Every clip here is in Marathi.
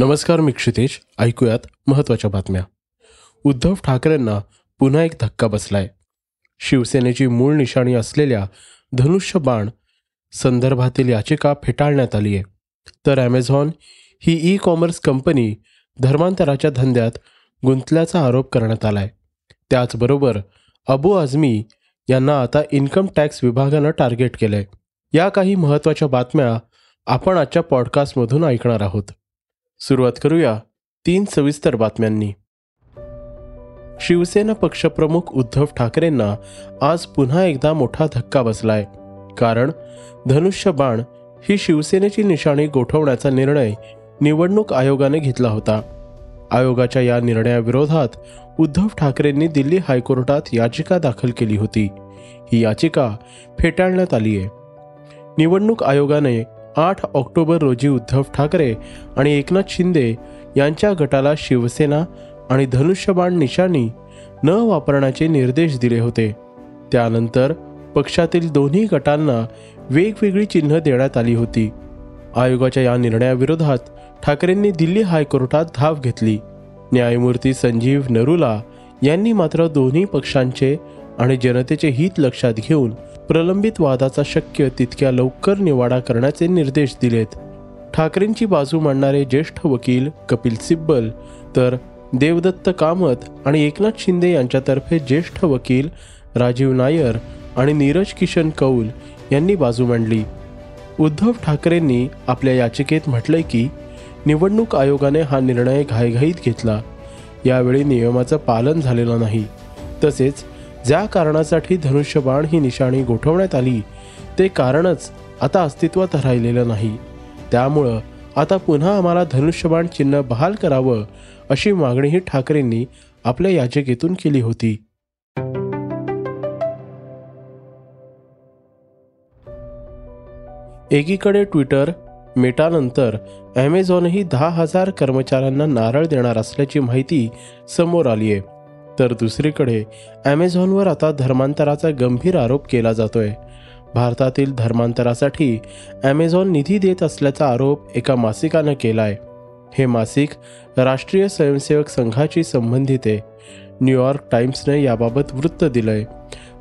नमस्कार मी क्षितेश ऐकूयात महत्त्वाच्या बातम्या. उद्धव ठाकरेंना पुन्हा एक धक्का बसलाय. शिवसेनेची मूळ निशाणी असलेल्या धनुष्य बाण संदर्भातील याचिका फेटाळण्यात आली आहे. तर ॲमेझॉन ही ई कॉमर्स कंपनी धर्मांतराच्या धंद्यात गुंतल्याचा आरोप करण्यात आलाय. त्याचबरोबर अबू आझमी यांना आता इन्कम टॅक्स विभागानं टार्गेट केलंय. या काही महत्त्वाच्या बातम्या आपण आजच्या पॉडकास्टमधून ऐकणार आहोत. सुरुवात करूया तीन सविस्तर बातम्यांनी. शिवसेना पक्षप्रमुख उद्धव ठाकरेंना आज पुन्हा एकदा मोठा धक्का बसलाय. कारण धनुष्य बाण ही शिवसेनेची निशाणी गोठवण्याचा निर्णय निवडणूक आयोगाने घेतला होता. आयोगाच्या या निर्णयाविरोधात उद्धव ठाकरेंनी दिल्ली हायकोर्टात याचिका दाखल केली होती. ही याचिका फेटाळण्यात आली आहे निवडणूक आयोगाने आठ ऑक्टोबर रोजी उद्धव ठाकरे आणि एकनाथ शिंदे यांच्या गटाला शिवसेना आणि धनुष्यबाण निशाणी न वापरण्याचे निर्देश दिले होते. त्यानंतर पक्षातील दोन्ही गटांना वेगवेगळी चिन्ह देण्यात आली होती. आयोगाच्या या निर्णयाविरोधात ठाकरेंनी दिल्ली हायकोर्टात धाव घेतली. न्यायमूर्ती संजीव नरुला यांनी मात्र दोन्ही पक्षांचे आणि जनतेचे हित लक्षात घेऊन प्रलंबित वादाचा शक्य तितक्या लवकर निवाडा करण्याचे निर्देश दिलेत. ठाकरेंची बाजू मांडणारे ज्येष्ठ वकील कपिल सिब्बल तर देवदत्त कामत आणि एकनाथ शिंदे यांच्यातर्फे ज्येष्ठ वकील राजीव नायर आणि नीरज किशन कौल यांनी बाजू मांडली. उद्धव ठाकरेंनी आपल्या याचिकेत म्हटलंय की निवडणूक आयोगाने हा निर्णय घाईघाईत घेतला. यावेळी नियमाचं पालन झालेलं नाही. तसेच ज्या कारणासाठी धनुष्यबाण ही निशाणी गोठवण्यात आली ते कारणच आता अस्तित्वात राहिलेलं नाही. त्यामुळं आता पुन्हा आम्हाला धनुष्यबाण चिन्ह बहाल करावं अशी मागणीही ठाकरेंनी आपल्या याचिकेतून केली होती. एकीकडे ट्विटर मेटानंतर ॲमेझॉनही दहा हजार कर्मचाऱ्यांना नारळ देणार असल्याची माहिती समोर आली आहे तर दुसरीकडे ॲमेझॉनवर आता धर्मांतराचा गंभीर आरोप केला जातोय. भारतातील धर्मांतरासाठी ॲमेझॉन निधी देत असल्याचा आरोप एका मासिकानं केला आहे हे मासिक राष्ट्रीय स्वयंसेवक संघाशी संबंधित आहे. न्यूयॉर्क टाइम्सने याबाबत वृत्त दिलंय.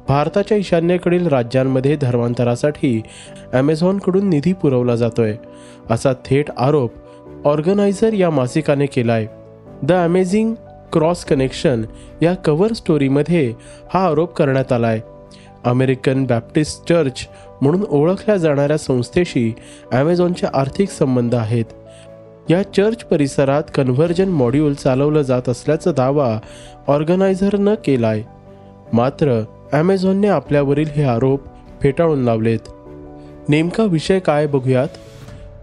भारताच्या ईशान्येकडील राज्यांमध्ये धर्मांतरासाठी ॲमेझॉनकडून निधी पुरवला जातोय. असा थेट आरोप ऑर्गनायझर या मासिकाने केलाय. द अमेझिंग क्रॉस कनेक्शन या कव्हर स्टोरीमध्ये हा आरोप करण्यात आला आहे अमेरिकन बॅप्टिस्ट चर्च म्हणून ओळखल्या जाणाऱ्या संस्थेशी ॲमेझॉनचे आर्थिक संबंध आहेत. या चर्च परिसरात कन्व्हर्जन मॉड्यूल चालवलं जात असल्याचा दावा ऑर्गनायझरनं केलाय. मात्र ॲमेझॉनने आपल्यावरील हे आरोप फेटाळून लावलेत. नेमका विषय काय बघूयात?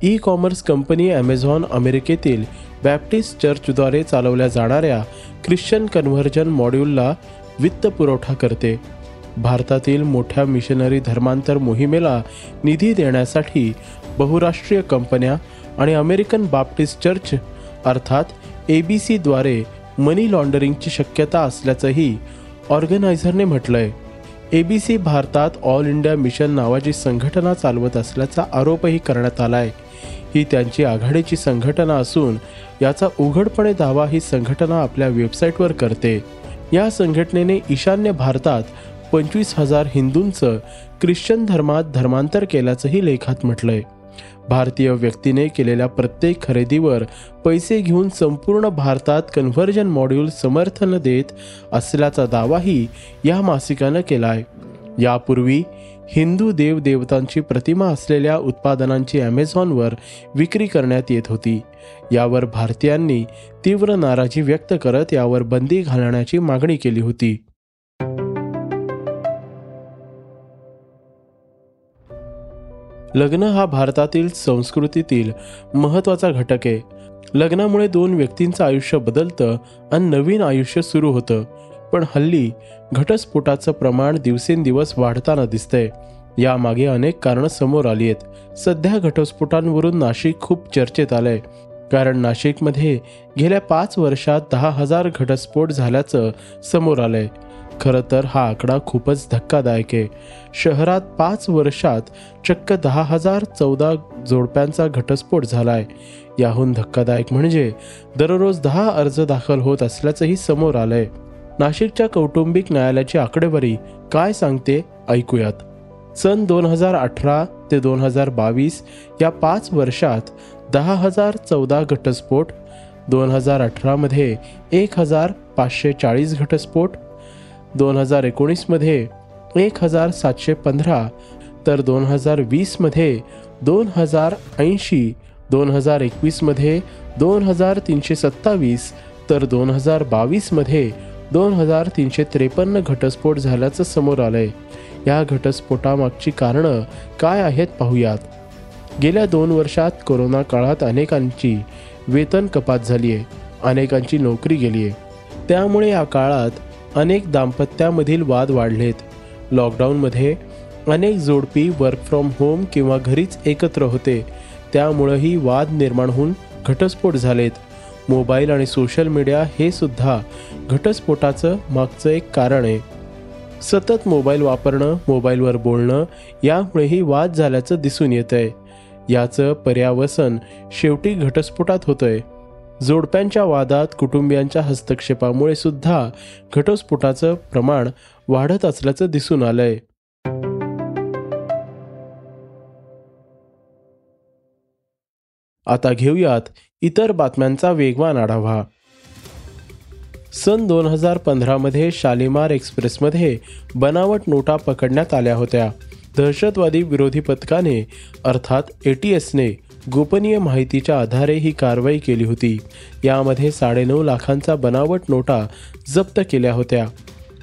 ई कॉमर्स कंपनी ॲमेझॉन अमेरिकेतील बॅप्टिस्ट चर्चद्वारे चालवल्या जाणाऱ्या ख्रिश्चन कन्व्हर्जन मॉड्यूलला वित्त पुरवठा करते. भारतातील मोठ्या मिशनरी धर्मांतर मोहिमेला निधी देण्यासाठी बहुराष्ट्रीय कंपन्या आणि अमेरिकन बाप्टिस्ट चर्च अर्थात ए बी सीद्वारे मनी लॉन्डरिंगची शक्यता असल्याचंही ऑर्गनायझरने म्हटलंय. ए बी सी भारतात ऑल इंडिया मिशन नावाची संघटना चालवत असल्याचा आरोपही करण्यात आला आहे ही त्यांची आघाडीची संघटना असून याचा उघडपणे दावा ही संघटना आपल्या वेबसाईटवर करते. या संघटनेने ईशान्य भारतात पंचवीस हजार हिंदूंचं ख्रिश्चन धर्मात धर्मांतर केल्याचंही लेखात म्हटलंय. भारतीय व्यक्तीने केलेल्या प्रत्येक खरेदीवर पैसे घेऊन संपूर्ण भारतात कन्व्हर्जन मॉड्यूल समर्थन देत असल्याचा दावाही या मासिकानं केलाय. यापूर्वी हिंदू देवदेवतांची प्रतिमा असलेल्या उत्पादनांची ॲमेझॉनवर विक्री करण्यात येत होती. यावर भारतीयांनी तीव्र नाराजी व्यक्त करत यावर बंदी घालण्याची मागणी केली होती. लग्न हा भारतातील संस्कृतीतील महत्त्वाचा घटक आहे. लग्नामुळे दोन व्यक्तींचं आयुष्य बदलतं आणि नवीन आयुष्य सुरू होतं. पण हल्ली घटस्फोटाचं प्रमाण दिवसेंदिवस वाढताना दिसतंय. यामागे अनेक कारणं समोर आली आहेत सध्या घटस्फोटांवरून नाशिक खूप चर्चेत आलंय. कारण नाशिकमध्ये गेल्या पाच वर्षात दहा हजार घटस्फोट झाल्याचं समोर आलंय. खरं तर हा आकडा खूपच धक्कादायक आहे. शहरात पाच वर्षात चक्क दहा हजार चौदा जोडप्यांचा घटस्फोट झालाय. याहून धक्कादायक म्हणजे दररोज दहा अर्ज दाखल होत असल्याचंही समोर आलंय. नाशिकच्या कौटुंबिक न्यायालयाची आकडेवारी काय सांगते ऐकूयात. सन दोन हजार अठरा ते दोन हजार बावीस या पाच वर्षात दहा हजार चौदा घटस्फोट दोन हजार अठरामध्ये एक हजार पाचशे चाळीस घटस्फोट दोन हजार एकोणीसमध्ये एक हजार सातशे पंधरा तर दोन हजार वीसमध्ये दोन हजार ऐंशी दोन हजार एकवीसमध्ये दोन हजार तीनशे सत्तावीस तर दोन हजार बावीसमध्ये दोन हजार तीनशे त्रेपन्न घटस्फोट झाल्याचं समोर आलंय. या घटस्फोटामागची कारणं काय आहेत पाहूयात. गेल्या दोन वर्षात कोरोना काळात अनेकांची वेतन कपात झाली आहे अनेकांची नोकरी गेली आहे त्यामुळे या काळात अनेक दाम्पत्यामधील वाद वाढलेत. लॉकडाऊनमध्ये अनेक जोडपी वर्क फ्रॉम होम किंवा घरीच एकत्र होते. त्यामुळंही वाद निर्माण होऊन घटस्फोट झालेत. मोबाईल आणि सोशल मीडिया हे सुद्धा घटस्फोटाचं मागचं एक कारण आहे. सतत मोबाईल वापरणं मोबाईलवर बोलणं यामुळेही वाद झाल्याचं दिसून येत आहे याचं पर्यावसन शेवटी घटस्फोटात होतंय. जोडप्यांच्या वादात कुटुंबियांच्या हस्तक्षेपामुळे सुद्धा घटस्फोटाचं प्रमाण वाढत असल्याचं दिसून आलंय. आता घेऊयात इतर बातम्यांचा वेगवान आढावा. सन दोन हजार पंधरामध्ये शालिमार एक्सप्रेसमध्ये बनावट नोटा पकडण्यात आल्या होत्या. दहशतवादी विरोधी पथकाने अर्थात ए टी एसने गोपनीय माहितीच्या आधारे ही कारवाई केली होती. यामध्ये साडेनऊ लाखांचा बनावट नोटा जप्त केल्या होत्या.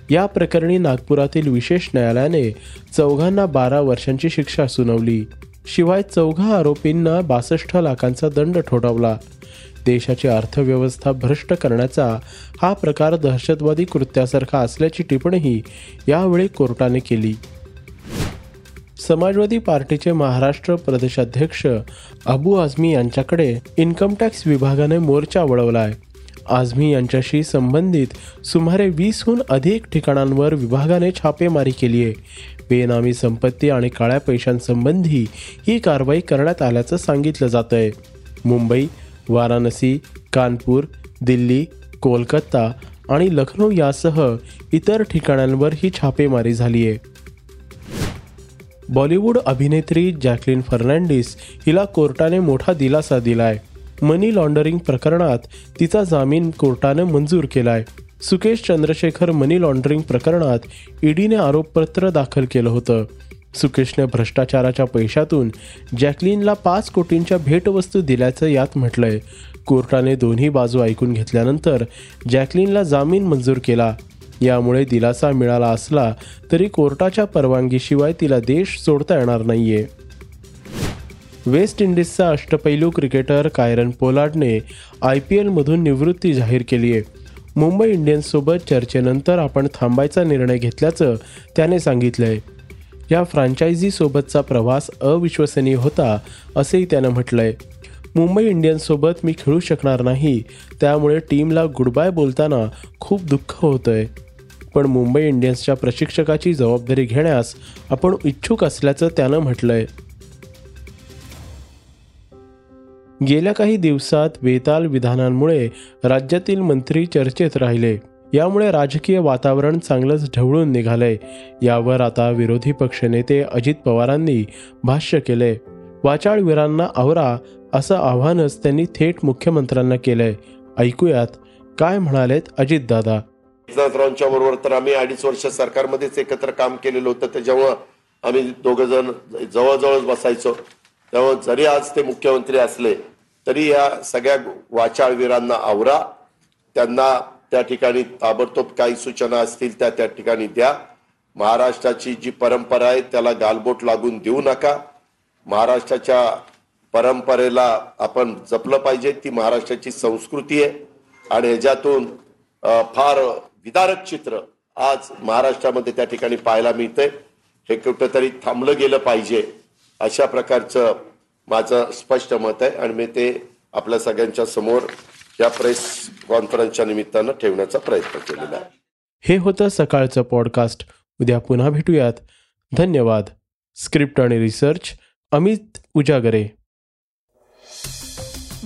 या प्रकरणी नागपुरातील विशेष न्यायालयाने चौघांना बारा वर्षांची शिक्षा सुनावली. शिवाय चौघा आरोपींना बासष्ट लाखांचा दंड ठोठावला. देशाची अर्थव्यवस्था भ्रष्ट करण्याचा हा प्रकार दहशतवादी कृत्यासारखा असल्याची टिप्पणीही यावेळी कोर्टाने केली. समाजवादी पार्टीचे महाराष्ट्र प्रदेशाध्यक्ष अबू आझमी यांच्याकडे इन्कम टॅक्स विभागाने मोर्चा वळवला आहे आझमी यांच्याशी संबंधित सुमारे वीसहून अधिक ठिकाणांवर विभागाने छापेमारी केली आहे. बेनामी संपत्ती आणि काळ्या पैशांसंबंधी ही कारवाई करण्यात आल्याचं सांगितलं जात आहे मुंबई वाराणसी कानपूर दिल्ली कोलकाता आणि लखनौ यासह इतर ठिकाणांवर ही छापेमारी झाली आहे. बॉलिवूड अभिनेत्री जॅकलिन फर्नांडिस हिला कोर्टाने मोठा दिलासा दिलाय. मनी लॉन्डरिंग प्रकरणात तिचा जामीन कोर्टानं मंजूर केलाय. सुकेश चंद्रशेखर मनी लॉन्ड्रिंग प्रकरणात ईडीने आरोपपत्र दाखल केलं होतं. सुकेशने भ्रष्टाचाराच्या पैशातून जॅकलिनला पाच कोटींच्या भेटवस्तू दिल्याचं यात म्हटलंय. कोर्टाने दोन्ही बाजू ऐकून घेतल्यानंतर जॅकलिनला जामीन मंजूर केला. यामुळे दिलासा मिळाला असला तरी कोर्टाच्या परवानगीशिवाय तिला देश सोडता येणार नाहीये. वेस्ट इंडिजचा अष्टपैलू क्रिकेटर कायरन पोलार्डने आय पी एलमधून निवृत्ती जाहीर केली आहे. मुंबई इंडियन्ससोबत चर्चेनंतर आपण थांबायचा निर्णय घेतल्याचं त्याने सांगितलं आहे या फ्रँचायझीसोबतचा प्रवास अविश्वसनीय होता असेही त्यानं म्हटलंय. मुंबई इंडियन्ससोबत मी खेळू शकणार नाही त्यामुळे टीमला गुडबाय बोलताना खूप दुःख होतंय. पण मुंबई इंडियन्सच्या प्रशिक्षकाची जबाबदारी घेण्यास आपण इच्छुक असल्याचं त्यानं म्हटलंय. गेल्या काही दिवसात बेताल विधानांमुळे राज्यातील मंत्री चर्चेत राहिले. यामुळे राजकीय वातावरण चांगलंच ढवळून निघालंय. यावर आता विरोधी पक्षनेते अजित पवारांनी भाष्य केलंय. वाचाळवीरांना आवरा असं आव्हानच त्यांनी थेट मुख्यमंत्र्यांना केलंय. ऐकूयात काय म्हणालेत अजितदादा एकनाथरावांच्या बरोबर तर आम्ही अडीच वर्ष सरकारमध्येच एकत्र काम केलेलं होतं. ते जेव्हा आम्ही दोघ जण जवळजवळच बसायचो. तेव्हा जरी आज ते मुख्यमंत्री असले तरी या सगळ्या वाचाळवीरांना आवरा. त्यांना त्या ठिकाणी ताबडतोब काही सूचना असतील त्या त्या ठिकाणी द्या. महाराष्ट्राची जी परंपरा आहे त्याला गालबोट लागून देऊ नका. महाराष्ट्राच्या परंपरेला आपण जपलं पाहिजे ती महाराष्ट्राची संस्कृती आहे. आणि ह्याच्यातून फार विदारक चित्र आज महाराष्ट्रामध्ये त्या ठिकाणी पाहायला मिळतंय. हे कुठंतरी थांबलं गेलं पाहिजे अशा प्रकारचं माझं स्पष्ट मत आहे आणि मी ते आपल्या सगळ्यांच्या समोर या प्रेस कॉन्फरन्सच्या निमित्तानं ठेवण्याचा प्रयत्न केलेला आहे. हे होतं सकाळचं पॉडकास्ट उद्या पुन्हा भेटूयात. धन्यवाद. स्क्रिप्ट आणि रिसर्च अमित उजागरे.